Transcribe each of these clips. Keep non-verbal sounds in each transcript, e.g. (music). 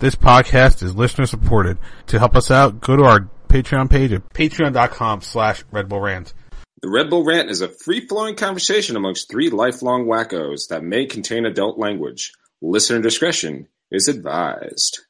This podcast is listener supported. To help us out, go to our Patreon page at patreon.com slash Red Bull Rant. The Red Bull Rant is a free-flowing conversation amongst three lifelong wackos that may contain adult language. Listener discretion is advised.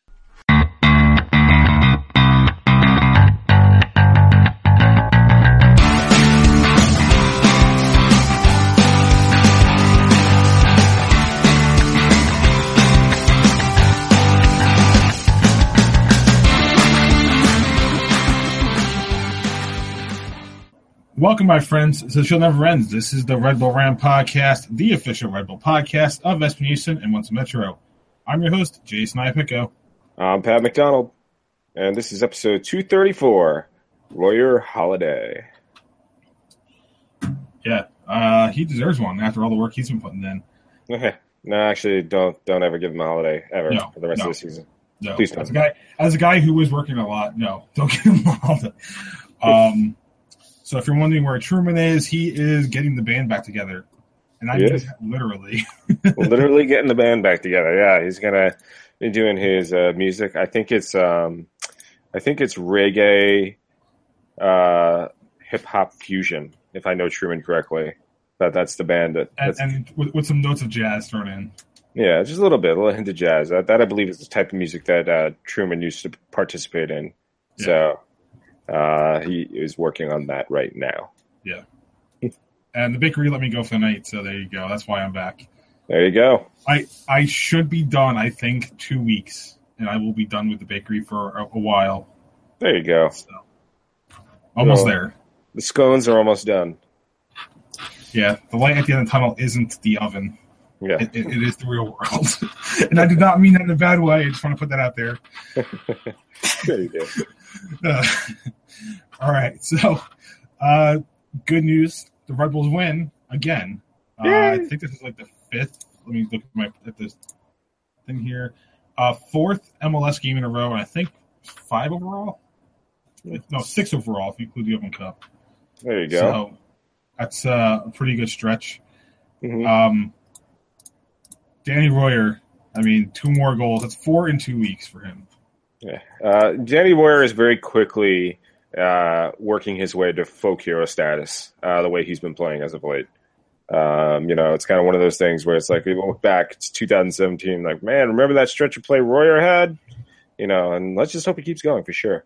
Welcome, my friends, to the show never ends. This is the Red Bull Rant podcast, the official Red Bull podcast of Espanation and Once Metro. I'm your host, Jason Ipico. I'm Pat McDonald, and this is episode 234, Lawyer Holiday. Yeah, uh, he deserves one after all the work he's been putting in. Okay. (laughs) No, actually, don't don't ever give him a holiday ever No, for the rest no. of the season. No, Please don't. as a guy, as a guy who was working a lot, no, don't (laughs) give him a holiday. Um, so if you're wondering where Truman is, he is getting the band back together, and I mean literally. (laughs) Literally getting the band back together. Yeah, he's gonna be doing his uh, music. I think it's um, I think it's reggae, uh, hip hop fusion. If I know Truman correctly, that that's the band that. and, That's, and with, with some notes of jazz thrown in. yeah, just a little bit, a little hint of jazz. That, that I believe is the type of music that uh, Truman used to participate in. So uh, he is working on that right now. Yeah. And the bakery let me go for the night, so there you go. That's why I'm back. There you go. I I should be done. I think two weeks, and I will be done with the bakery for a, a while. There you go. So almost Well- there. The scones are almost done. Yeah, the light at the end of the tunnel isn't the oven. Yeah. It, it, it is the real world, (laughs) and I did not mean that in a bad way. I just want to put that out there. (laughs) There you go. Uh, (laughs) all right, so uh, good news: the Red Bulls win again. Uh, I think this is like the fifth. Let me look at my at this thing here. Uh, fourth MLS game in a row, and I think five overall. No, six overall if you include the Open Cup. There you go. So that's uh, a pretty good stretch. Mhm. Um, Danny Royer, I mean, two more goals. That's four in two weeks for him. Yeah. Uh, Danny Royer is very quickly uh, working his way to folk hero status, uh, the way he's been playing as of late. Um, you know, it's kind of one of those things where it's like, we look back, it's 2017, like, man, remember that stretch of play Royer had? You know, and let's just hope he keeps going for sure.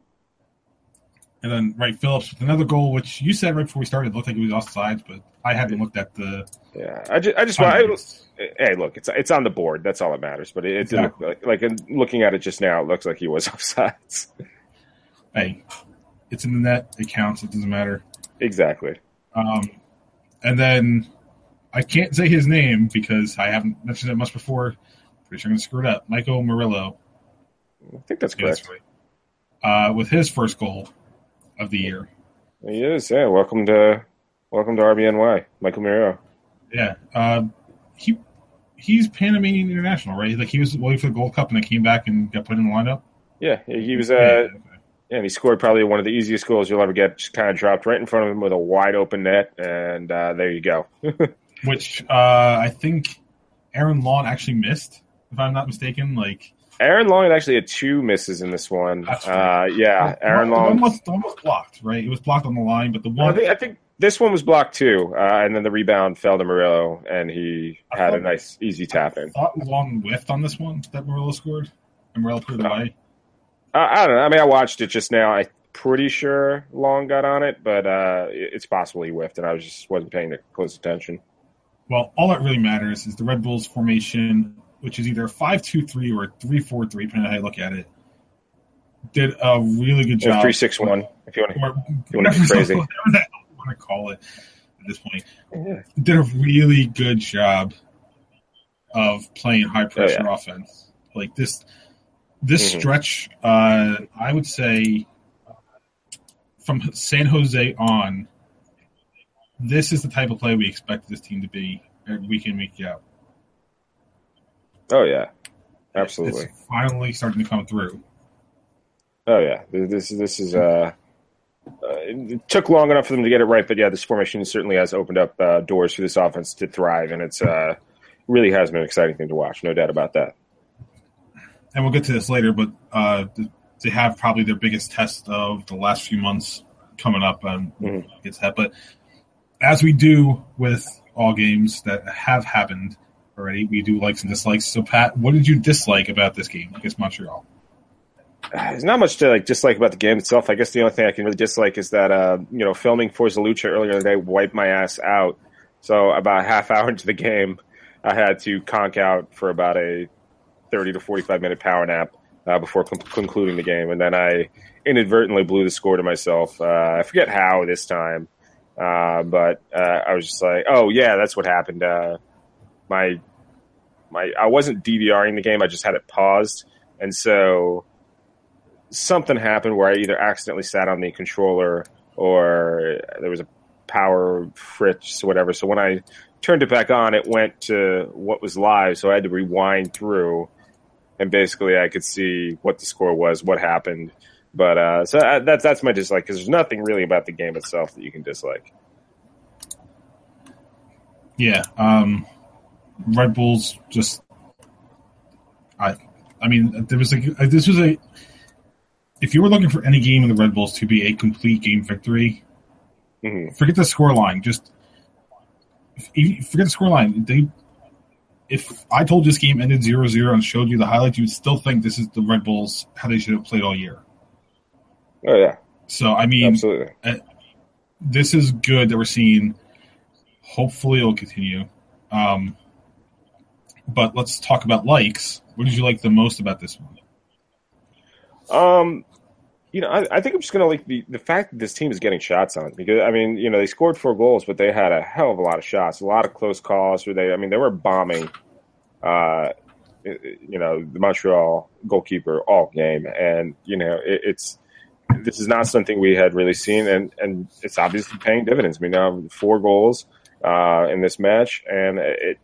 And then Wright Phillips with another goal, which you said right before we started looked like it was offsides, but I haven't looked at the. Yeah. I just, I just want, I, hey, look, it's it's on the board. That's all that matters. But it, it didn't look like, like in looking at it just now, it looks like he was (laughs) offsides. hey, it's in the net. It counts. It doesn't matter. exactly. Um, and then I can't say his name because I haven't mentioned it much before. Pretty sure I'm going to screw it up. Michael Murillo. I think that's Yeah, that's correct. right. Uh, with his first goal of the year. He is. Yeah. Welcome to welcome to RBNY, Michael Murillo. Yeah. Uh, he he's Panamanian international, right? Like he was waiting for the Gold Cup and then came back and got put in the lineup. Yeah, he was. Yeah, Uh, okay. yeah, and he scored probably one of the easiest goals you'll ever get. Just kind of dropped right in front of him with a wide open net, and uh, there you go. (laughs) Which uh, I think Aaron Long actually missed, if I'm not mistaken. Like Aaron Long had actually had two misses in this one. Uh, yeah, Aaron the one Long. was, the one was blocked, right? It was blocked on the line, but the I one think, I think this one was blocked too, uh, and then the rebound fell to Murillo, and he I had a nice, easy tap in. thought Long whiffed on this one that Murillo scored, and Murillo put it away. Uh, I don't know. I mean, I watched it just now. I'm pretty sure Long got on it, but uh, it's possible he whiffed, and I was just wasn't paying close attention. Well, all that really matters is the Red Bulls formation, which is either a 5-2-3 or a 3-4-3, depending on how you look at it. Did a really good job. Three six one. If you want to. Or You wanna be whatever crazy. whatever you want to call it at this point. Yeah. Did a really good job of playing high pressure Oh, yeah. offense. Like this, this Mhm. stretch, uh, I would say, from San Jose on, this is the type of play we expect this team to be week in week out. Oh yeah, absolutely. It's finally starting to come through. Oh yeah, this this is uh, uh, it took long enough for them to get it right, but yeah, this formation certainly has opened up uh, doors for this offense to thrive, and it's uh, really has been an exciting thing to watch, no doubt about that. and we'll get to this later, but uh, they have probably their biggest test of the last few months coming up, and Mhm. gets that. But as we do with all games that have happened already, we do likes and dislikes. So, Pat, what did you dislike about this game against Montreal? There's not much to like dislike about the game itself. I guess the only thing I can really dislike is that uh, you know filming Forza Lucha earlier today wiped my ass out. So about half (laughs) hour into the game, I had to conk out for about a 30 to 45 minute power nap uh, before con- concluding the game, and then I inadvertently blew the score to myself. Uh, I forget how this time, uh, but uh, I was just like, "Oh yeah, that's what happened." Uh, my my I wasn't DVRing the game; I just had it paused, and so something happened where I either accidentally sat on the controller or there was a power fritz or whatever. So when I turned it back on, it went to what was live. So I had to rewind through, and basically I could see what the score was, what happened. But uh, so I, that's that's my dislike because there's nothing really about the game itself that you can dislike. Yeah, um, Red Bulls just. I, I mean, there was a this was a. If you were looking for any game in the Red Bulls to be a complete game victory, hmm forget the score line. Just forget the score line. They, if I told this game ended 0-0 and showed you the highlights, you'd still think this is the Red Bulls how they should have played all year. Oh yeah, So I mean, absolutely. this is good that we're seeing. Hopefully, it'll continue. Um, but let's talk about likes. What did you like the most about this one? Um, you know, I, I think I'm just gonna like the the fact that this team is getting shots on because I mean, you know, they scored four goals, but they had a hell of a lot of shots, a lot of close calls. Where they, I mean, they were bombing, uh, you know, the Montreal goalkeeper all game, and you know, it, it's this is not something we had really seen, and and it's obviously paying dividends. We now have four goals uh, in this match, and it,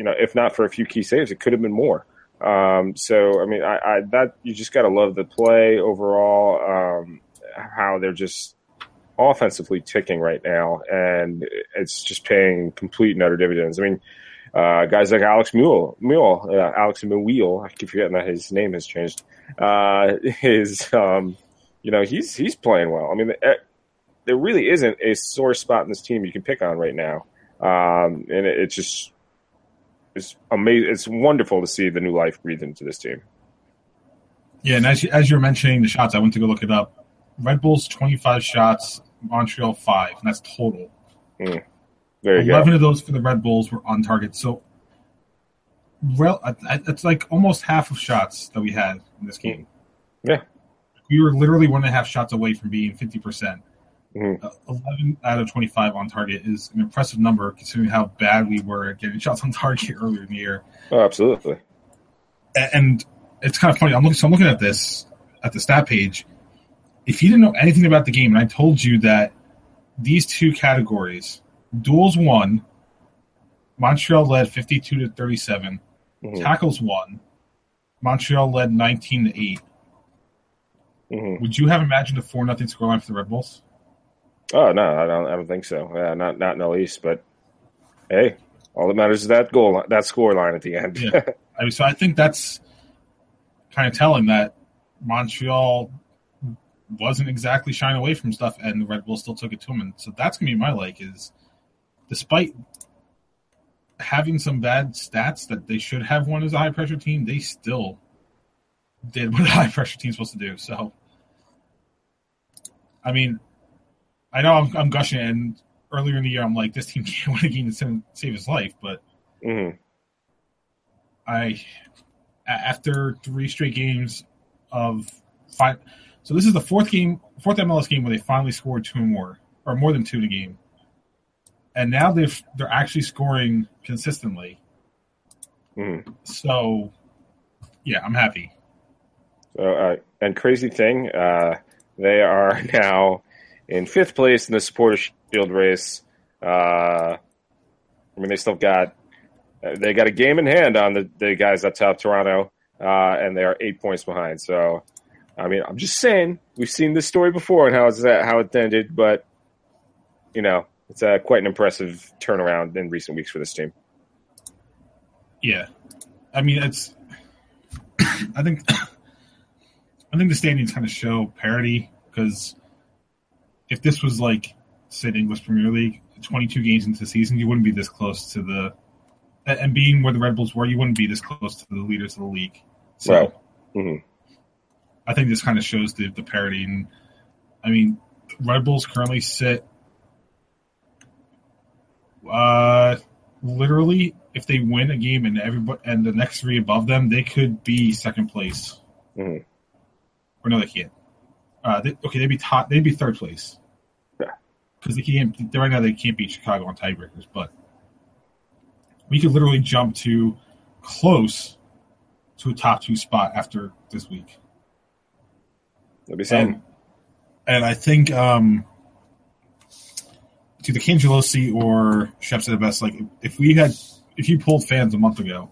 you know, if not for a few key saves, it could have been more. Um, so I mean, I, I that you just got to love the play overall. Um, how they're just offensively ticking right now, and it's just paying complete and utter dividends. I mean, uh, guys like Alex Mule, Mule, uh, Alex Mule, I keep forgetting that his name has changed. Uh, (laughs) is um, you know, he's he's playing well. I mean, eh, there really isn't a sore spot in this team you can pick on right now, um, and it, just it's amazing. It's wonderful to see the new life breathed into this team. Yeah, and as you, as you're mentioning the shots, I went to go look it up. Red Bulls 25 shots, Montreal five, and that's total. Mm. There you 11 go. of those for the Red Bulls were on target. So, well, it's like almost half of shots that we had in this game. Mm. Yeah. We were literally one and a half shots away from being 50%. percent Mhm. Uh, 11 out of 25 on target is an impressive number considering how bad we were at getting (laughs) shots on target earlier in the year. Oh, absolutely. A- And it's kind of funny. I'm looking, so I'm looking at this at the stat page. If you didn't know anything about the game, and I told you that these two categories, duels won, Montreal led 52 to 37, Mhm. tackles won, Montreal led 19 to 8. Mhm. Would you have imagined a 4 nothing scoreline for the Red Bulls? Oh no, I don't. I don't think so. Yeah, not not in the least. But hey, all that matters is that goal, that score line at the end. Yeah. (laughs) I mean, so I think that's kind of telling that Montreal wasn't exactly shying away from stuff, and the Red Bulls still took it to them. And so that's gonna be my like is, despite having some bad stats that they should have won as a high pressure team, they still did what a high pressure team's supposed to do. So, I mean, I know I'm, I'm gushing, and earlier in the year I'm like, this team (laughs) can't win a game to save- his life, but hmm I after three straight games of five. So this is the fourth game, fourth MLS game where they finally scored two or more, or more than two in a game, and now they've they're actually scoring consistently. hmm So, yeah, I'm happy. So, uh, and crazy thing, uh, they are (laughs) now in fifth place in the Supporter Shield race. Uh, I mean, they still got uh, they got a game in hand on the, the guys up top, Toronto, uh, and they are eight points behind. So, I mean, I'm just saying we've seen this story before and how that how it ended, but you know, it's quite an impressive turnaround in recent weeks for this team. Yeah, I mean it's (coughs) I think (coughs) I think the standings kind of show parity because if this was like say the English Premier League, 22 games into the season, you wouldn't be this close to the and being where the Red Bulls were, you wouldn't be this close to the leaders of the league. So Right. Mhm. I think this kind of shows the, the parity. And I mean, Red Bulls currently sit, uh, literally, if they win a game and everybody and the next three above them, they could be second place. Mhm. Or no, they can't. Uh, they, okay, they'd be top. They'd be third place. Because they can't. Right now, they can't beat Chicago on tiebreakers, but we could literally jump to close to a top two spot after this week. That'd be something. And, and I think um, to the Cangelosi or Chef said the best. Like if we had, if you pulled fans a month ago,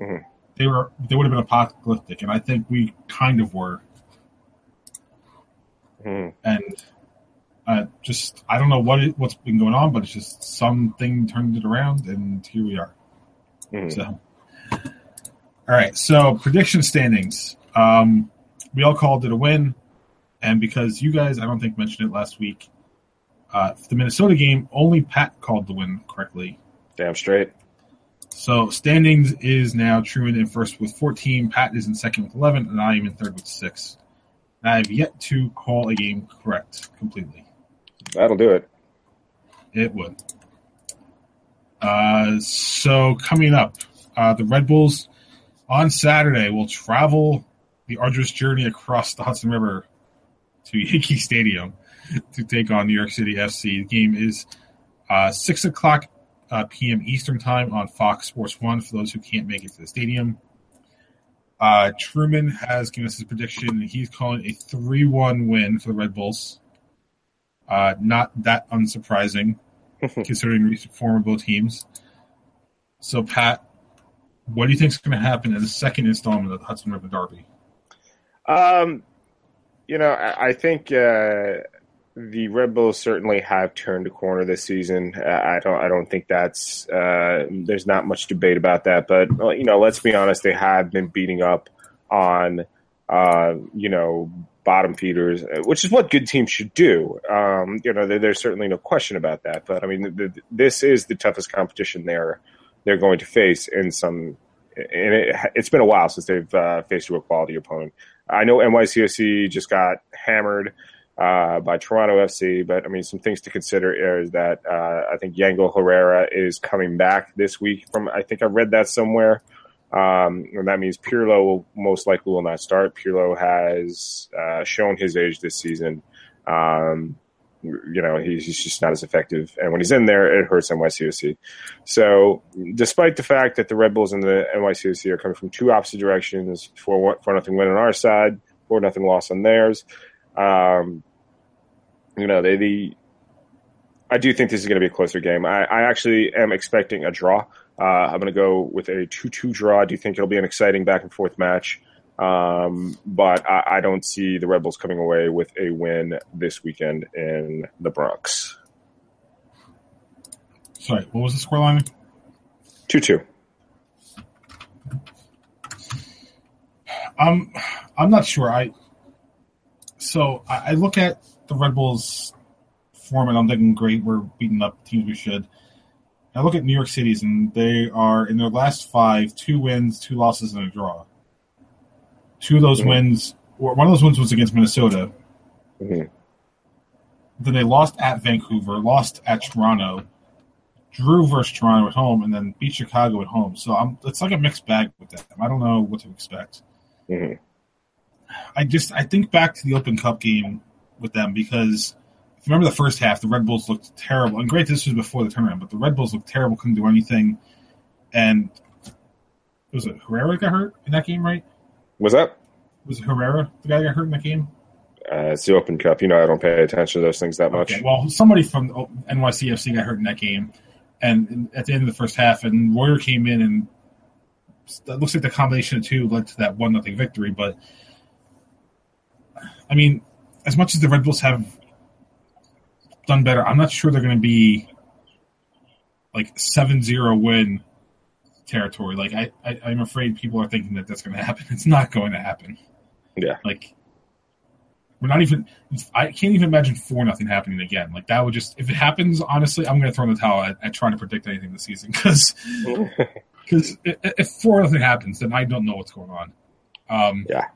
Mhm. they were they would have been apocalyptic, and I think we kind of were. Mhm. And uh, just I don't know what it, what's been going on, but it's just something turned it around, and here we are. Mhm. So, all right. So prediction standings. Um, we all called it a win, and because you guys, I don't think mentioned it last week. Uh, the Minnesota game, only Pat called the win correctly. Damn straight. So standings is now Truman in first with 14, Pat is in second with 11, and I am in third with six. I have yet to call a game correct completely. That'll do it. It would. Uh, so coming up, uh, the Red Bulls on Saturday will travel the arduous journey across the Hudson River to (laughs) Yankee Stadium to take on New York City FC. The game is uh, six o'clock uh, p.m. Eastern time on Fox Sports One for those who can't make it to the stadium. Uh, Truman has given us his prediction, he's calling a three-one win for the Red Bulls. Uh, not that unsurprising, (laughs) considering recent form of both teams. So, Pat, what do you think is going to happen in the second installment of the Hudson River Derby? Um, you know, I, I think uh, the Red Bulls certainly have turned a corner this season. Uh, I don't, I don't think that's uh, there's not much debate about that. But you know, let's be honest, they have been beating up on uh, you know bottom feeders, uh, which is what good teams should do. Um, you know, there, there's certainly no question about that. But I mean, the, the, this is the toughest competition they're they're going to face in some. And it, it's been a while since they've uh, faced a quality opponent. I know NYCFC just got hammered uh, by Toronto FC, but I mean, some things to consider is that uh, I think Yangel Herrera is coming back this week. From I think I read that somewhere, um, and that means Pirlo will most likely will not start. Pirlo has uh, shown his age this season. Um, you know, he's, he's just not as effective, and when he's in there, it hurts NYCFC. So, despite the fact that the Red Bulls and the NYCFC are coming from two opposite directions, for for nothing win on our side, for nothing loss on theirs, um, you know, they the. I do think this is going to be a closer game. I, I actually am expecting a draw. Uh, I'm going to go with a 2-2 draw. I do think it'll be an exciting back and forth match. Um, but I, I don't see the Red Bulls coming away with a win this weekend in the Bronx. Sorry, what was the scoreline? 2-2. Um, I'm not sure. I so I, I look at the Red Bulls form and I'm thinking, great, we're beating up teams we should. I look at New York City's and they are in their last five, two wins, two losses, and a draw. Two of those Mhm. wins, or one of those wins was against Minnesota. Mhm. Then they lost at Vancouver, lost at Toronto, drew versus Toronto at home, and then beat Chicago at home. So I'm, it's like a mixed bag with them. I don't know what to expect. Mhm. I just I think back to the Open Cup game with them because remember the first half, the Red Bulls looked terrible. And great, this was before the turnaround, but the Red Bulls looked terrible, couldn't do anything. And was it Herrera got hurt in that game, right? Was that? Was it Herrera the guy that got hurt in that game? Uh, it's the Open Cup. You know, I don't pay attention to those things that much. Okay, well, somebody from NYCFC got hurt in that game, and at the end of the first half, and Royer came in, and it looks like the combination of two led to that one nothing victory. But I mean, as much as the Red Bulls have done better, I'm not sure they're going to be like 7-0 win territory. Like I, I I'm afraid people are thinking that that's going to happen. (laughs) It's not going to happen. Yeah. Like we're not even. I can't even imagine four nothing happening again. Like that would just if it happens. Honestly, I'm going to throw in the towel at, at trying to predict anything this season (laughs) because because (laughs) if four nothing happens, then I don't know what's going on. Um, yeah.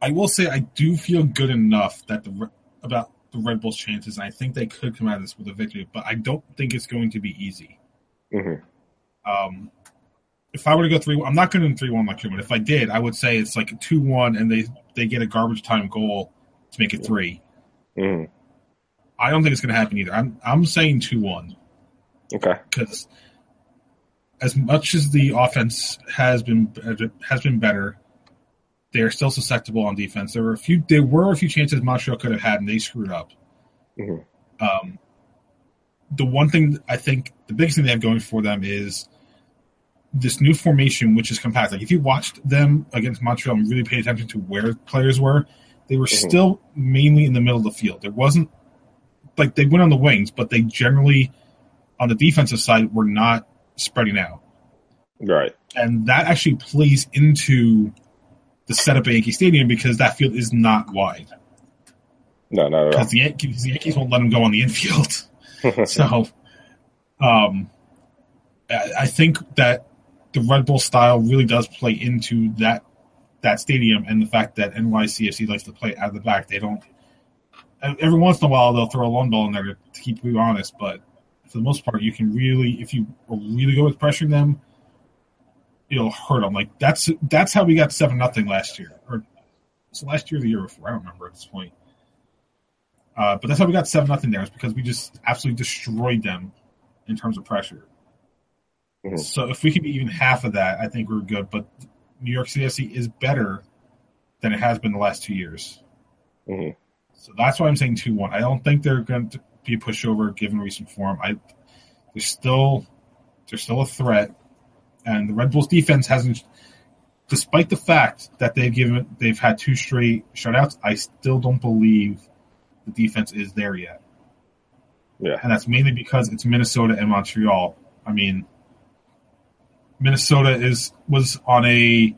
I will say I do feel good enough that the about the Red Bulls' chances. And I think they could come out of this with a victory, but I don't think it's going to be easy. Mm-hmm. Um, if I were to go three, I'm not going to three one like you, but If I did, I would say it's like a two one, and they they get a garbage time goal to make it 3 Mm-hmm. I don't think it's going to happen either. I'm I'm saying two one Okay. because as much as the offense has been has been better, they are still susceptible on defense. There were a few there were a few chances Montreal could have had, and they screwed up. Mhm. Um, the one thing I think the biggest thing they have going for them is this new formation, which is compact. Like if you watched them against Montreal and really paid attention to where players were, they were Mhm. still mainly in the middle of the field. There wasn't like they went on the wings, but they generally on the defensive side were not spreading out Right. and that actually plays into the setup at Yankee Stadium because that field is not wide No, not at all. because the Yankees, the Yankees won't let them go on the infield. (laughs) so, um, I, think that the Red Bull style really does play into that that stadium and the fact that NYCFC likes to play out of the back. They don't. Every once in a while, they'll throw a long ball in there to, to keep you honest, but for the most part, you can really, if you really go with pressuring them, it'll hurt them. Like that's that's how we got seven nothing last year, or so last year or the year before. I don't remember at this point. Uh, but that's how we got seven nothing there is because we just absolutely destroyed them in terms of pressure. Mhm. So if we can be even half of that, I think we're good. But New York City FC is better than it has been the last two years. Mhm. So that's why I'm saying two one. I don't think they're going to be a pushover given recent form. I they're still they're still a threat, and the Red Bulls defense hasn't. Despite the fact that they've given they've had two straight shutouts, I still don't believe the defense is there yet, Yeah. and that's mainly because it's Minnesota and Montreal. I mean, Minnesota is was on a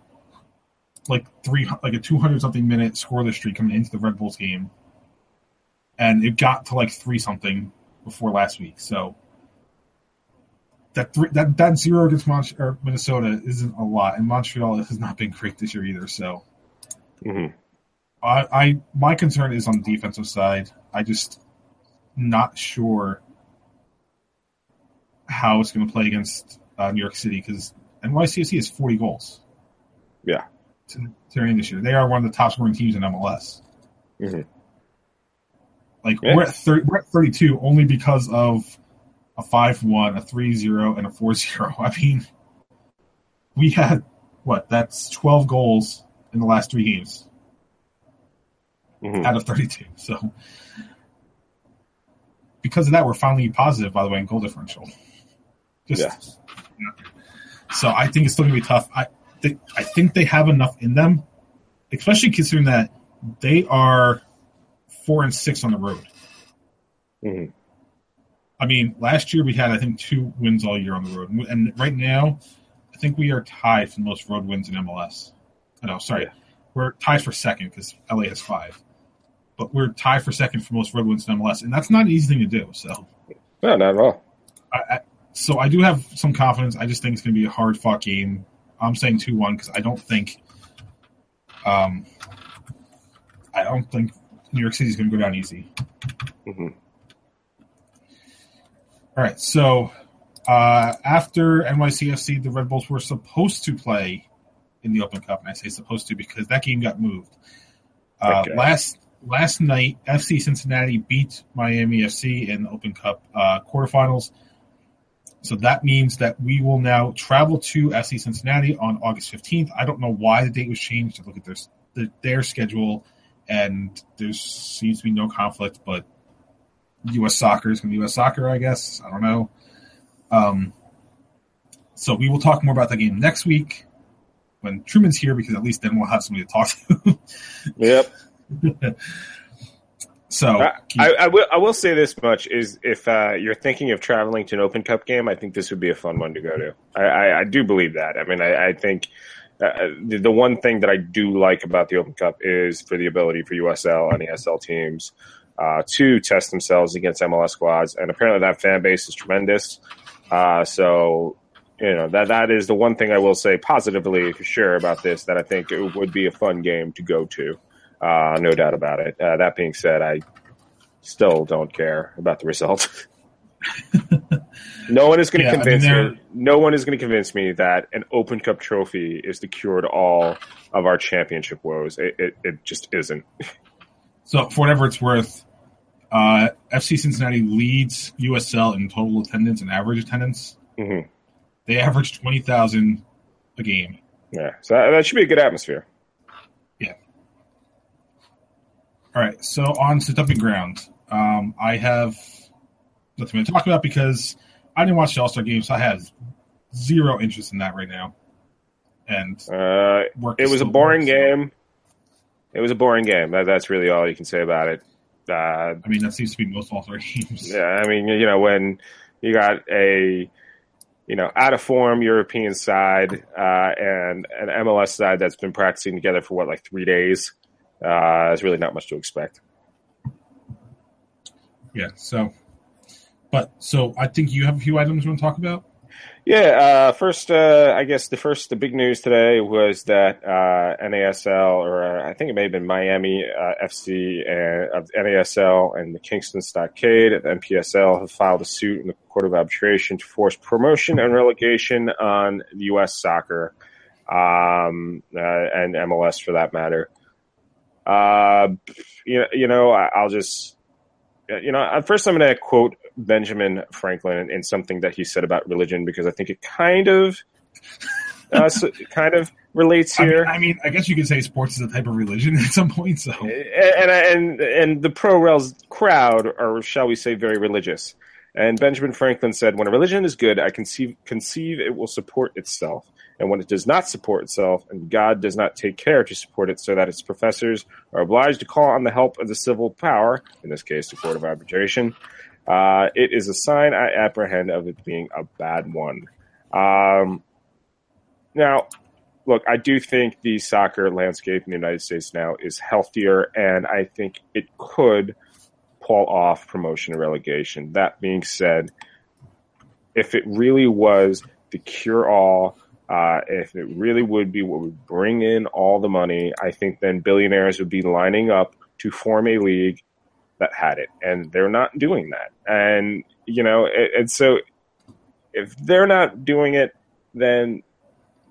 like three like a two hundred something minute scoreless streak coming into the Red Bulls game, and it got to like three something before last week. So that three, that that zero against or Minnesota isn't a lot, and Montreal has not been great this year either. So hmm I, I my concern is on the defensive side. I just not sure how it's going to play against uh, New York City because NYCFC has 40 goals. Yeah. To, to end this year, they are one of the top scoring teams in MLS. Mhm. Like Yeah. we're at 30, we're at 32 only because of a 5-1, a 3-0, and a 4-0. (laughs) I mean, we had what? That's 12 goals in the last three games hmm out of 32. So because of that, we're finally positive, by the way, in goal differential. Just, Yeah. So I think it's still going to be tough. I think I think they have enough in them, especially considering that they are four and six on the road. hmm I mean, last year we had I think two wins all year on the road, and right now I think we are tied for the most road wins in MLS. Oh, no, sorry, we're tied for second because LA has five, but we're tied for second for most road wins in MLS, and that's not an easy thing to do. So, No, not at all. I, I, so I do have some confidence. I just think it's going to be a hard fought game. I'm saying two one because I don't think, um, I don't think New York City is going to go down easy. hmm All right, so uh, after NYCFC, the Red Bulls were supposed to play in the Open Cup, and I say supposed to because that game got moved. Uh, Okay. Last last night, FC Cincinnati beat Miami FC in the Open Cup uh, quarterfinals. So that means that we will now travel to FC Cincinnati on August 15th. I don't know why the date was changed. To look at their their, their schedule, and there seems to be no conflict, but U.S. soccer is going to be U.S. soccer, I guess. I don't know. Um, so we will talk more about the game next week when Truman's here, because at least then we'll have somebody to talk to. (laughs) Yep. So I, I, I, will I will say this much is if uh, you're thinking of traveling to an Open Cup game, I think this would be a fun one to go to. I, I, I do believe that. I mean, I, think uh, the, the one thing that I do like about the Open Cup is for the ability for USL and ESL teams uh, to test themselves against MLS squads, and apparently that fan base is tremendous. Uh, so you know that that is the one thing I will say positively for sure about this that I think it would be a fun game to go to. Uh, no doubt about it. Uh, that being said, I still don't care about the result. (laughs) no one is going to yeah, convince I mean, me. No one is going to convince me that an Open Cup trophy is the cure to all of our championship woes. It, it, it just isn't. (laughs) So, for whatever it's worth, uh, FC Cincinnati leads USL in total attendance and average attendance. Mm-hmm. They average twenty thousand a game. Yeah, so that should be a good atmosphere. Yeah. All right, so on to dumping ground. Um, I have nothing to talk about because I didn't watch the All Star game, so I have zero interest in that right now. And uh, it was a boring game. So. It was a boring game. That, that's really all you can say about it. Uh, I mean, that seems to be most All Star (laughs) games. Yeah, I mean, you know, when you got a you know out of form European side uh, and an MLS side that's been practicing together for what like three days uh, there's really not much to expect. Yeah. So, but so I think you have a few items you want to talk about. Yeah. Uh, first, uh, I guess the first, the big news today was that uh, NASL, or uh, I think it may have been Miami uh, FC and of NASL and the Kingston Stockade at the NPSL have filed a suit in the Court of Arbitration to force promotion and relegation on U.S. soccer um, uh, and MLS for that matter. Uh, you you know, I'll just, you know, first I'm going to quote Benjamin Franklin and something that he said about religion because I think it kind of, uh, so, (laughs) kind of relates here. I mean, I mean, I guess you could say sports is a type of religion (laughs) at some point. So, and and and the pro rels crowd, or shall we say, very religious. And Benjamin Franklin said, "When a religion is good, I conceive conceive it will support itself." and when it does not support itself, and God does not take care to support it, so that its professors are obliged to call on the help of the civil power, in this case, the Court of Arbitration, uh, it is a sign I apprehend of it being a bad one. Um, now, look, I do think the soccer landscape in the United States now is healthier, and I think it could pull off promotion and relegation. That being said, if it really was the cure all, uh, if it really would be what would bring in all the money, I think then billionaires would be lining up to form a league that had it, and they're not doing that. And you know, and so if they're not doing it, then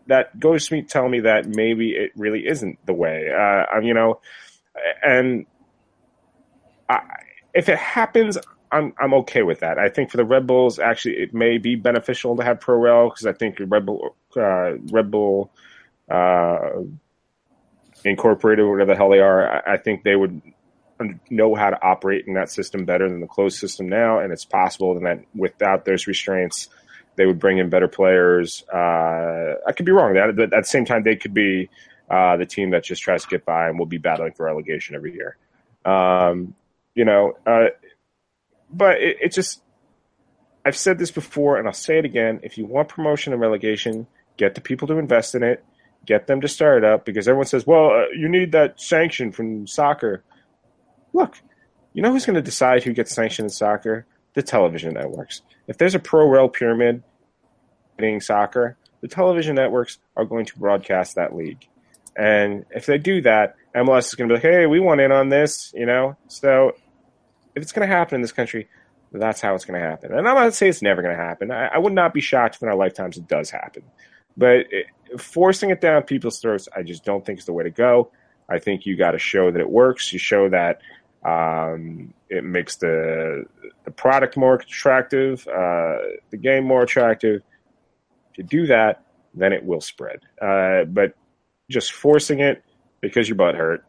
that goes to me tell me that maybe it really isn't the way. Uh, you know, and I, if it happens, I'm I'm okay with that. I think for the Red Bulls, actually, it may be beneficial to have Pro because I think Red Bull uh, Red Bull uh, Incorporated, whatever the hell they are, I, I think they would know how to operate in that system better than the closed system now, and it's possible that without those restraints, they would bring in better players. Uh, I could be wrong. That at the same time, they could be uh, the team that just tries to get by and will be battling for relegation every year. Um, you know, uh, but it, it just I've said this before and I'll say it again. If you want promotion and relegation, get the people to invest in it, get them to start up because everyone says, well, uh, you need that sanction from soccer. Look, you know who's going to decide who gets sanctioned in soccer? The television networks. If there's a pro rel pyramid in soccer, the television networks are going to broadcast that league. And if they do that, MLS is going to be like, hey, we want in on this, you know? So if it's going to happen in this country, that's how it's going to happen. And I'm not to say it's never going to happen. I, I, would not be shocked if in our lifetimes it does happen. But it, forcing it down people's throats, I just don't think is the way to go. I think you got to show that it works. You show that um, it makes the the product more attractive, uh, the game more attractive. If you do that, then it will spread. Uh, but just forcing it because your butt hurt,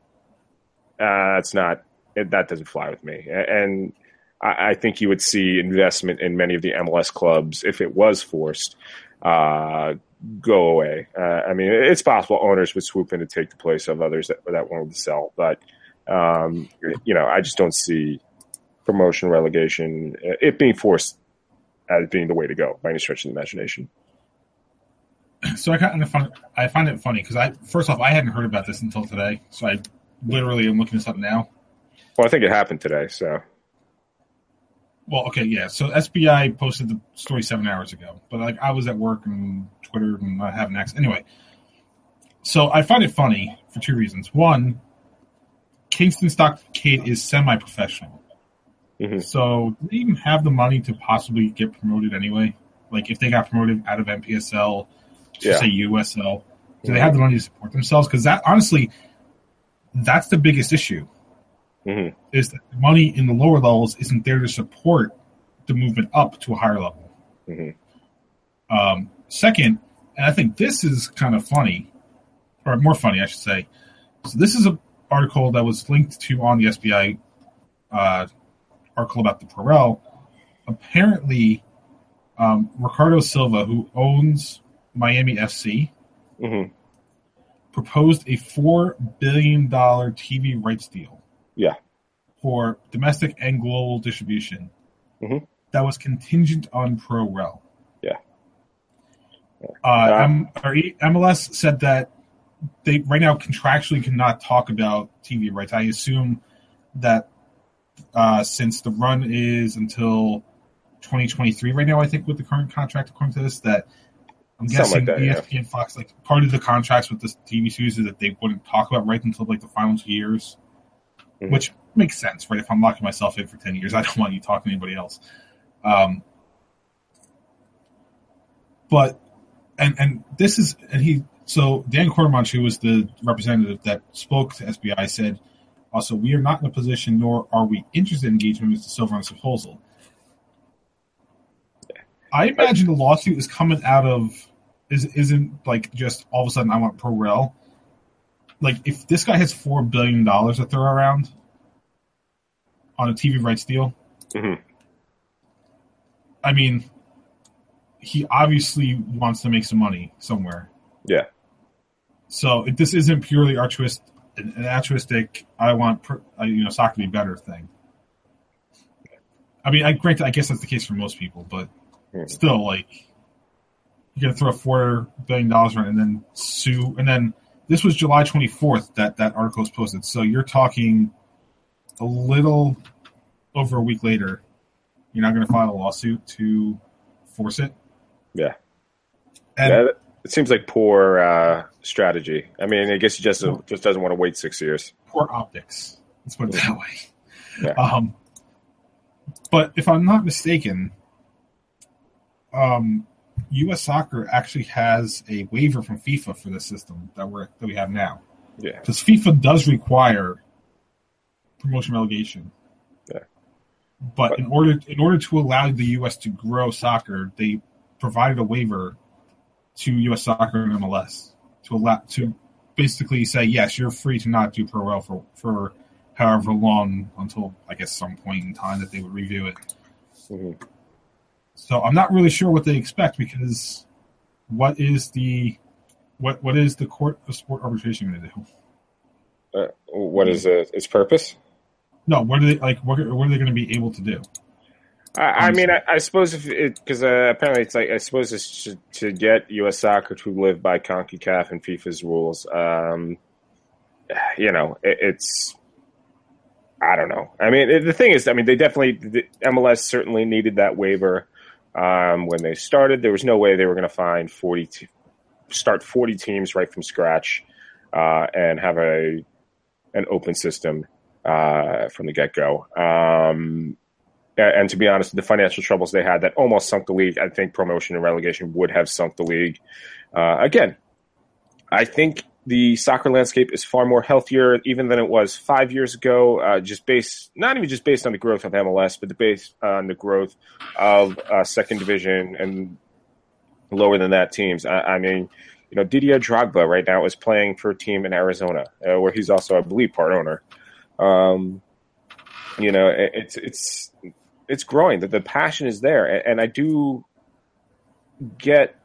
uh, it's not it, that doesn't fly with me. And I, I, think you would see investment in many of the MLS clubs if it was forced uh, go away. Uh, I mean, it's possible owners would swoop in to take the place of others that, that wanted to sell, but Um, you know, I just don't see promotion relegation it being forced as being the way to go by any stretch of the imagination. So I kind of find I find it funny because I first off I hadn't heard about this until today, so I literally am looking this up now. Well, I think it happened today, so. Well, okay, yeah. So SBI posted the story seven hours ago, but like I was at work and Twitter and I haven't access. Anyway, so I find it funny for two reasons. One, Kingston Stockade is semi-professional, mm-hmm. so they even have the money to possibly get promoted anyway. Like if they got promoted out of NPSL to yeah. say USL, do mm-hmm. they have the money to support themselves? Because that honestly, that's the biggest issue mm-hmm. is that the money in the lower levels isn't there to support the movement up to a higher level. Mm-hmm. Um, second, and I think this is kind of funny, or more funny, I should say. So this is an article that was linked to on the SBI uh, article about the Pro Apparently, um, Ricardo Silva, who owns Miami FC, mm-hmm. proposed a four billion dollar TV rights deal yeah. For domestic and global distribution. Mm-hmm. That was contingent on pro rel. Yeah. Uh, MLS said that they right now contractually cannot talk about TV rights. I assume that uh, since the run is until 2023 right now, I think with the current contract according to this, that I'm guessing like that, ESPN yeah. Fox like part of the contracts with the TV series is that they wouldn't talk about rights until like the final two years mm-hmm. which makes sense, right? If I'm locking myself in for 10 years, (laughs) I don't want you talking to anybody else. Um, but, and, and this is, and he, so Dan Courtemanche, who was the representative that spoke to SBI, said, also, we are not in a position, nor are we interested in engagement with the Silva on this proposal. I imagine the lawsuit is coming out of is isn't like just all of a sudden I want pro rel like if this guy has four billion dollars to throw around on a TV rights deal, mm-hmm. I mean, he obviously wants to make some money somewhere. Yeah. So if this isn't purely altruistic, an altruistic, I want you know soccer to be better thing. I mean, I granted, I guess that's the case for most people, but mm-hmm. still, like, you're gonna throw four billion dollars around and then sue, and then this was July 24th that that article was posted. So you're talking a little over a week later. You're not going to file a lawsuit to force it. Yeah. And yeah, it seems like poor uh, strategy. I mean, I guess he just poor, just doesn't want to wait six years. Poor optics. Let's put it that way. Yeah. Um, but if I'm not mistaken, um, U.S. Soccer actually has a waiver from FIFA for the system that we that we have now. Yeah, because FIFA does require promotion relegation. Yeah, but, but in order in order to allow the U.S. to grow soccer, they provided a waiver to U.S. Soccer and MLS to allow to basically say yes, you're free to not do pro rel for for however long until I guess some point in time that they would review it. Mm-hmm. So I'm not really sure what they expect because what is the what what is the court of sport arbitration going to do? Uh, what is it, its purpose? No, what are they like? What, what are they going to be able to do? I, I mean, I, I, suppose if it because uh, apparently it's like I suppose it's to, to, get U.S. Soccer to live by Concacaf and FIFA's rules. Um, you know, it, it's I don't know. I mean, it, the thing is, I mean, they definitely the MLS certainly needed that waiver. Um, when they started, there was no way they were going to find 40 te- start 40 teams right from scratch uh, and have a an open system uh, from the get go. Um, and to be honest, the financial troubles they had that almost sunk the league. I think promotion and relegation would have sunk the league. Uh, again, I think the soccer landscape is far more healthier even than it was five years ago. Uh, just based, not even just based on the growth of MLS, but the base on the growth of uh, second division and lower than that teams. I, I, mean, you know, Didier Drogba right now is playing for a team in Arizona, uh, where he's also, I believe, part owner. Um, you know, it, it's it's it's growing. That the passion is there, and, I do get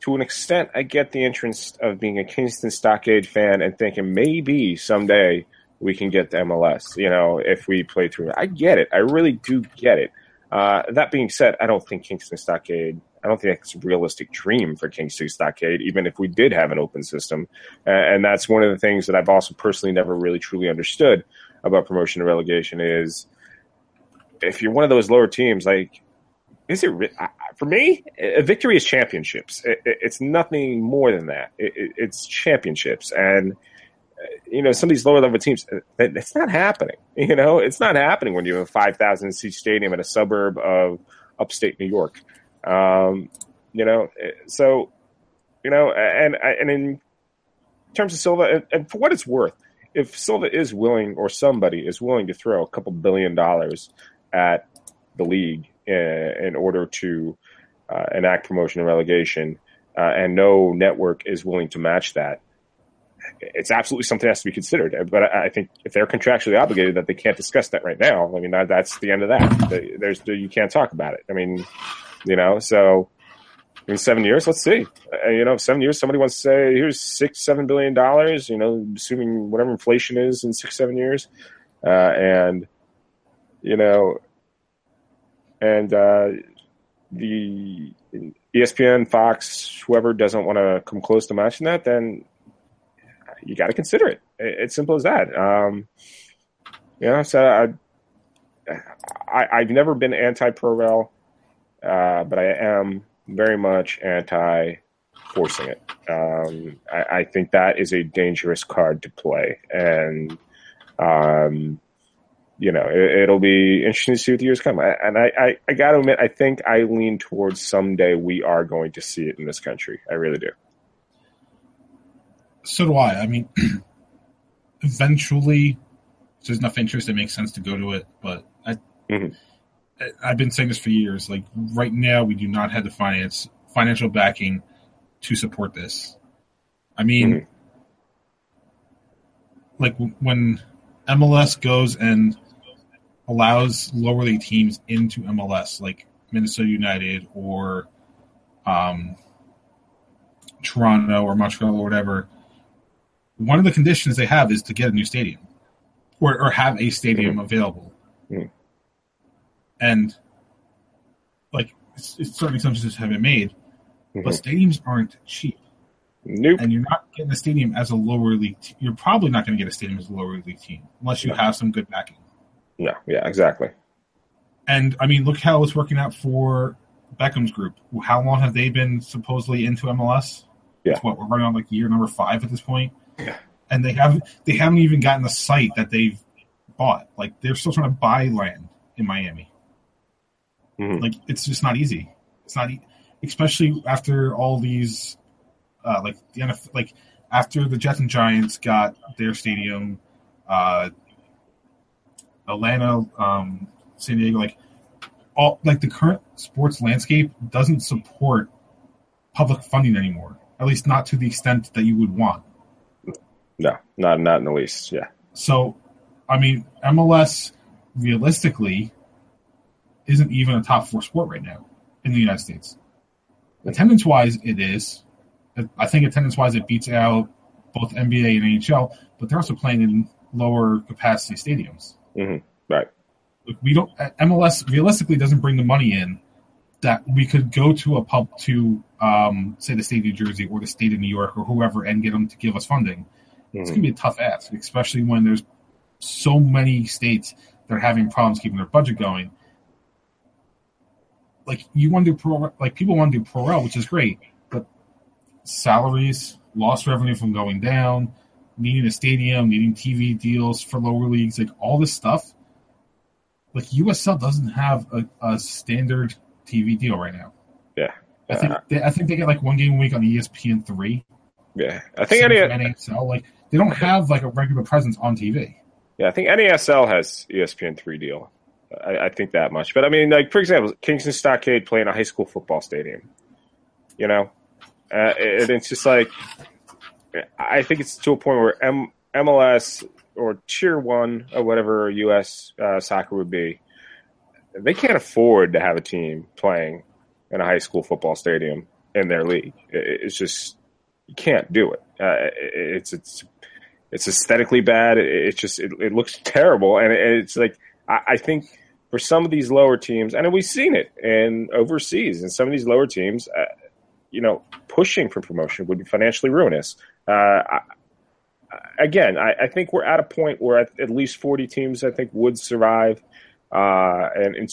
to an extent, I get the interest of being a Kingston Stockade fan and thinking maybe someday we can get to MLS. You know, if we play through, I get it. I really do get it. Uh, that being said, I don't think Kingston Stockade. I don't think it's a realistic dream for Kingston Stockade, even if we did have an open system. and that's one of the things that I've also personally never really truly understood about promotion and relegation is if you're one of those lower teams, like, is it for me? A victory is championships. it's nothing more than that. it's championships, and uh, you know some of these lower level teams, uh, it's not happening. (laughs) You know, it's not happening when you have a five thousand seat stadium in a suburb of upstate New York. Um, you know, uh, so you know, and and in terms of Silva, and for what it's worth, if Silva is willing or somebody is willing to throw a couple billion dollars at the league in, in order to uh, enact promotion and relegation, uh, and no network is willing to match that, it's absolutely something that has to be considered. But I, I think if they're contractually obligated, that they can't discuss that right now. I mean, that, that's the end of that. There's you can't talk about it. I mean, you know, so in seven years, let's see. Uh, you know, seven years, somebody wants to say, here's six, seven billion dollars. You know, assuming whatever inflation is in six, seven years, uh, and you know, and uh, the ESPN, Fox, whoever doesn't want to come close to matching that, then you got to consider it. It's simple as that. Um, you know, so I, I, have never been anti pro uh, but I am very much anti forcing it. Um, I, I, think that is a dangerous card to play, and um, you know, it, will be interesting to see what the years come. And I, I, I got to admit, I think I lean towards someday we are going to see it in this country. I really do so do I. I mean, (clears throat) eventually, there's enough interest it makes sense to go to it. But I, mm-hmm. I, have been saying this for years. Like right now, we do not have the finance financial backing to support this. I mean, mm-hmm. like when MLS goes and allows lower league teams into MLS, like Minnesota United or um, Toronto or Montreal or whatever one of the conditions they have is to get a new stadium or, or have a stadium mm-hmm. available. Mm-hmm. And like it's, it's certain assumptions have been made, mm-hmm. but stadiums aren't cheap. Nope. And you're not getting a stadium as a lower league. Te- you're probably not going to get a stadium as a lower league team unless you have some good backing. No. Yeah. Exactly. And I mean, look how it's working out for Beckham's group. How long have they been supposedly into MLS? Yeah. It's what we're running on like year number five at this point. Yeah. And they have they haven't even gotten the site that they've bought. Like they're still trying to buy land in Miami. Mm-hmm. Like it's just not easy. It's not, e- especially after all these, uh, like the NFL, like after the Jets and Giants got their stadium, uh, Atlanta, um, San Diego, like all like the current sports landscape doesn't support public funding anymore. At least not to the extent that you would want. No, not not in the least. Yeah. So, I mean, MLS realistically isn't even a top four sport right now in the United States. Attendance wise, it is. I think attendance wise, it beats out both NBA and NHL, but they're also playing in lower capacity stadiums. Mm-hmm. Right. We don't MLS realistically doesn't bring the money in that we could go to a pub to um, say the state of New Jersey or the state of New York or whoever and get them to give us funding mm It's going to be a tough ask, especially when there's so many states that are having problems keeping their budget going. Like you want to do pro, like people want to do pro rel, which is great, but salaries, lost revenue from going down, needing a stadium, needing TV deals for lower leagues, like all this stuff. Like USL doesn't have a, a standard TV deal right now. Yeah, I think they, I think they get like one game a week on ESPN three. Yeah, I think any NASL like they don't have like a regular presence on TV. Yeah, I think NASL has ESPN three deal. I, I, think that much. But I mean, like for example, Kingston Stockade playing a high school football stadium. You know, uh, it, it's just like I think it's to a point where M- MLS or Tier One or whatever U.S. Uh, soccer would be, they can't afford to have a team playing in a high school football stadium in their league. It's just you can't do it. Uh, it's it's It's aesthetically bad. It, it's just it, it, looks terrible, and it's like I, I, think for some of these lower teams, and we've seen it in overseas, and some of these lower teams, uh, you know, pushing for promotion would be financially ruinous. Uh, I, again, I, I, think we're at a point where at, at, least forty teams, I think, would survive, uh, and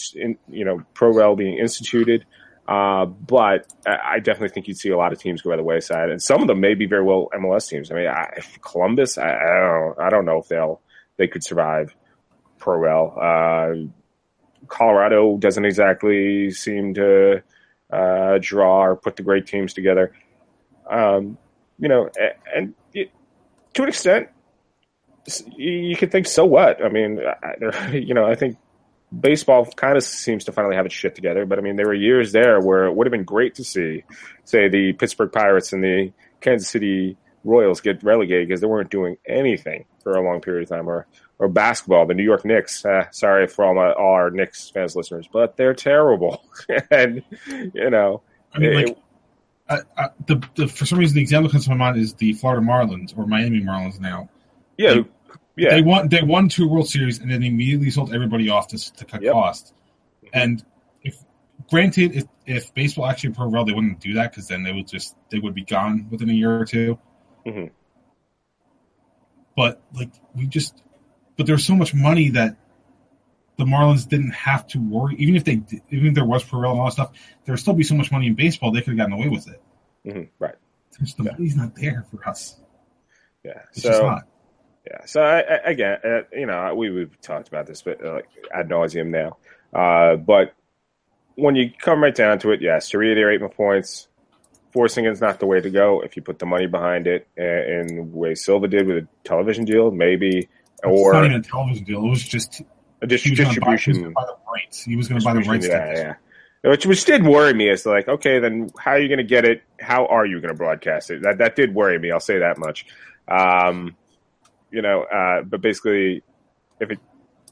you know, pro rel being instituted. Uh, but I definitely think you'd see a lot of teams go by the wayside, and some of them may be very well MLS teams. I mean, I, Columbus, I, I, don't, I don't know if they'll they could survive pro rel. Uh, Colorado doesn't exactly seem to uh, draw or put the great teams together. Um, you know, and, and, to an extent, you could think, so what? I mean, (laughs) you know, I think baseball kind of seems to finally have its shit together. But I mean, there were years there where it would have been great to see, say, the Pittsburgh Pirates and the Kansas City Royals get relegated because they weren't doing anything for a long period of time, or or basketball, the New York Knicks. Uh, sorry for all my all our Knicks fans listeners, but they're terrible, (laughs) and you know. I mean, it, uh, the, the for some reason the example that comes to my mind is the Florida Marlins or Miami Marlins now. Yeah, they, yeah. They won. They won two World Series and then immediately sold everybody off to, to cut yep. costs. And if granted, if, if baseball actually pro rel, they wouldn't do that because then they would just they would be gone within a year or 2 mm-hmm. But like we just, but there's so much money that the Marlins didn't have to worry. Even if they, even if there was pro rel and all that stuff, there would still be so much money in baseball they could have gotten away with it. Mm-hmm. Right. the yeah. money's not there for us. Yeah. It's so yeah. So I, I, again, uh, you know, we we've talked about this, but uh, like ad nauseum now. Uh, but when you come right down to it, yes, to reiterate my points, forcing is not the way to go. If you put the money behind it, in the way Silva did with a television deal, maybe, or it's not even a television deal. It was just a dis- distribution. Buy, the rights. He was going to buy the rights. Yeah, yeah. Which, which did worry me. It's like, okay, then how are you going to get it? How are you going to broadcast it? That that did worry me. I'll say that much. Um, you know, uh, but basically, if it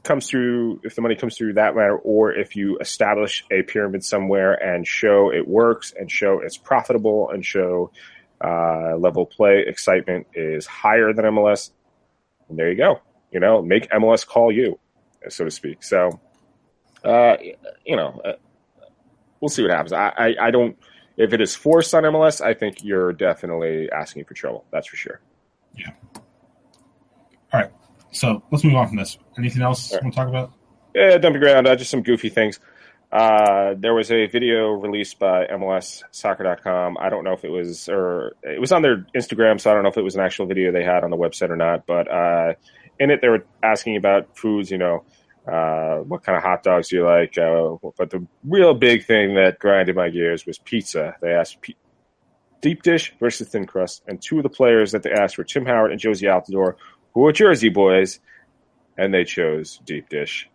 comes through, if the money comes through that matter, or if you establish a pyramid somewhere and show it works and show it's profitable and show uh, level play excitement is higher than MLS, and there you go. You know, make MLS call you, so to speak. So, uh, you know, uh, we'll see what happens. I, I, I don't. If it is forced on MLS, I think you're definitely asking for trouble. That's for sure. Yeah. All right. So let's move on from this. Anything else right. you want to talk about? Yeah, dumping ground. Uh, just some goofy things. Uh, there was a video released by MLSsoccer.com. I don't know if it was, or it was on their Instagram, so I don't know if it was an actual video they had on the website or not. But uh, in it, they were asking about foods, you know, uh, what kind of hot dogs do you like? Uh, but the real big thing that grinded my gears was pizza. They asked pe- deep dish versus thin crust, and two of the players that they asked were Tim Howard and Jozy Altidore, who are Jersey boys, and they chose deep dish.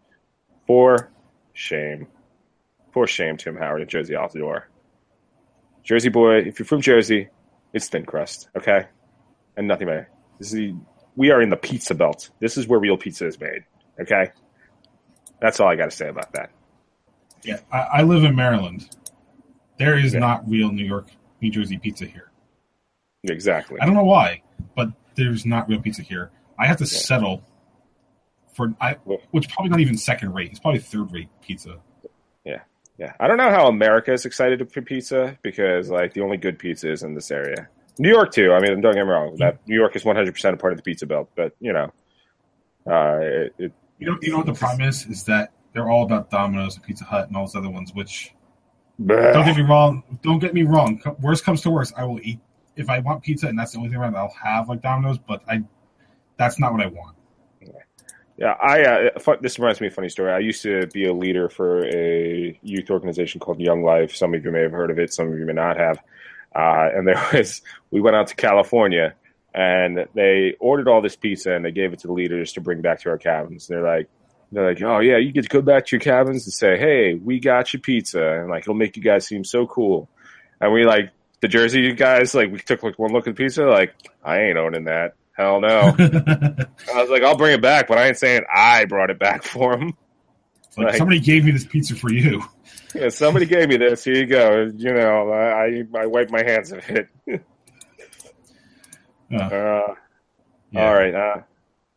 For shame. For shame, Tim Howard and Jozy Altidore. Jersey boy, if you're from Jersey, it's thin crust, okay? And nothing better. This is the, we are in the pizza belt. This is where real pizza is made, okay? That's all I got to say about that. Yeah, I, I, live in Maryland. There is yeah. not real New York, New Jersey pizza here. Exactly. I don't know why, but there's not real pizza here. I have to yeah. settle for I, which probably not even second rate. It's probably third rate pizza. Yeah, yeah. I don't know how America is excited for pizza because like the only good pizza is in this area. New York too. I mean, don't get me wrong. That New York is one hundred percent a part of the pizza belt, but you know, uh, it, it, you know, you know what the problem is? Is that they're all about Domino's and Pizza Hut and all those other ones. Which bleh. don't get me wrong. Don't get me wrong. Worst comes to worst, I will eat if I want pizza and that's the only thing around. I'll have like Domino's, but I that's not what I want. Yeah, I. Uh, this reminds me of a funny story. I used to be a leader for a youth organization called Young Life. Some of you may have heard of it. Some of you may not have. Uh, and there was, we went out to California, and they ordered all this pizza, and they gave it to the leaders to bring back to our cabins. They're like, they're like, oh yeah, you get to go back to your cabins and say, hey, we got your pizza, and like it'll make you guys seem so cool. And we like the Jersey guys, like we took like one look at the pizza, like I ain't owning that. Hell no. (laughs) I was like, I'll bring it back, but I ain't saying I brought it back for him. Like, like, somebody gave me this pizza for you. Yeah, somebody gave me this. Here you go. You know, I I I wipe my hands of it. (laughs) uh, uh, Yeah. All right. Uh,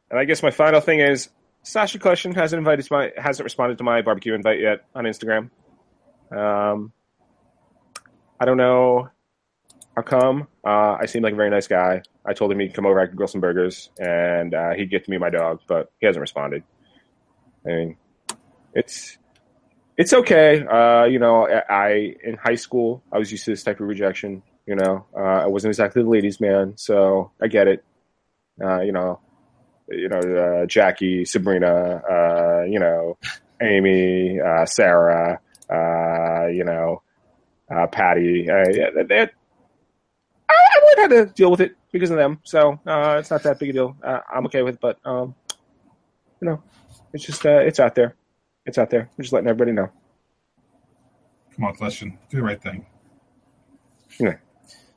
and I guess my final thing is Sacha Kljestan hasn't invited my hasn't responded to my barbecue invite yet on Instagram. Um, I don't know how come. Uh, I seem like a very nice guy. I told him he'd come over, I could grill some burgers, and uh, he'd get to meet my dog, but he hasn't responded. I mean, it's it's okay. Uh, you know, I, in high school I was used to this type of rejection. You know, uh, I wasn't exactly the ladies' man, so I get it. Uh, you know, you know, uh, Jackie, Sabrina, uh, you know, Amy, uh, Sarah, you know, Patty. Yeah, I, I would have to deal with it because of them, so it's not that big a deal. I'm okay with it, but um, you know, it's just it's out there. It's out there. I'm just letting everybody know. Come on, Kljestan. Do the right thing. Yeah,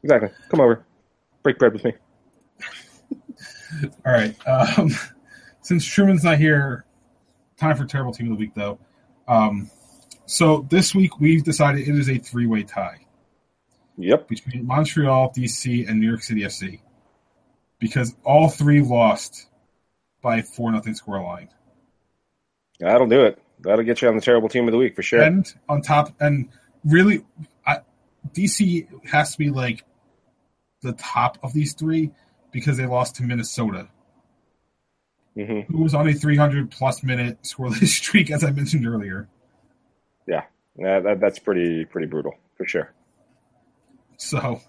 exactly. Come over, break bread with me. (laughs) All right. Um, (laughs) since Truman's not here, time for terrible team of the week, though. Um, so this week we've decided it is a three-way tie Yep. between Montreal, DC, and New York City FC because all three lost by four nothing score line. That'll do it. That'll get you on the terrible team of the week for sure. And on top, and really, I, DC has to be like the top of these three because they lost to Minnesota, hmm who was on a 300 plus minute scoreless (laughs) streak, as I mentioned earlier. Yeah, yeah that, that's pretty pretty brutal for sure. So,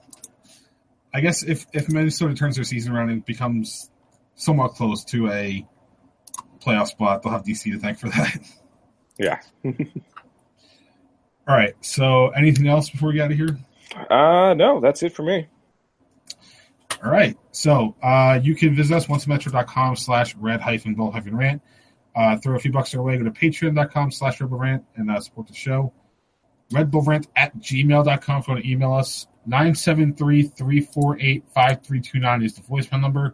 I guess if if Minnesota turns their season around and becomes somewhat close to a playoff spot, they'll have DC to thank for that. (laughs) Yeah. (laughs) All right. So, anything else before we get out of here? Uh no, that's it for me. All right. So uh, you can visit us oncemetro.com slash red hyphen bull hyphen rant. Uh, throw a few bucks our way. Go to patreon.com slash red bull rant and uh, support the show. Red bull rant at gmail.com if you want to email us. 973-348-5329 is the voicemail number.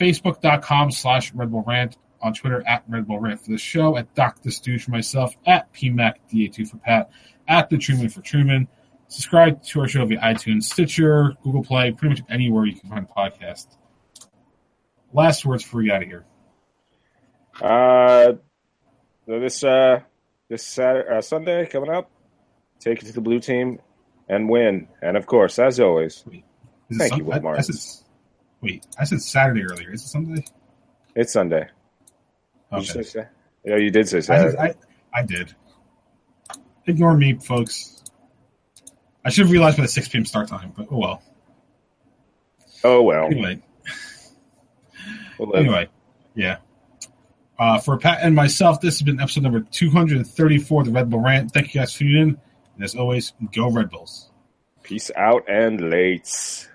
Facebook.com slash red bull rant. On Twitter at red bull rant for the show. At Dr. Stooge for myself. At PMAC2 for Pat. At the Truman for Truman. Subscribe to our show via iTunes, Stitcher, Google Play, pretty much anywhere you can find a podcast. Last words before we get out of here. Uh, this uh this Saturday, uh, Sunday coming up, take it to the blue team and win. And of course, as always, Is it Thank you, Will I- I said- wait, I said Saturday earlier. Is it Sunday? it's Sunday. Okay. Yeah, you did say I, Saturday. did, I, I did. Ignore me, folks. I should have realized by the 6 p.m. start time, but oh well. oh well. Anyway, (laughs) We'll anyway, yeah. Uh, for Pat and myself, this has been episode number 234 of the Red Bull Rant. Thank you guys for tuning in. And as always, go Red Bulls. Peace out and late.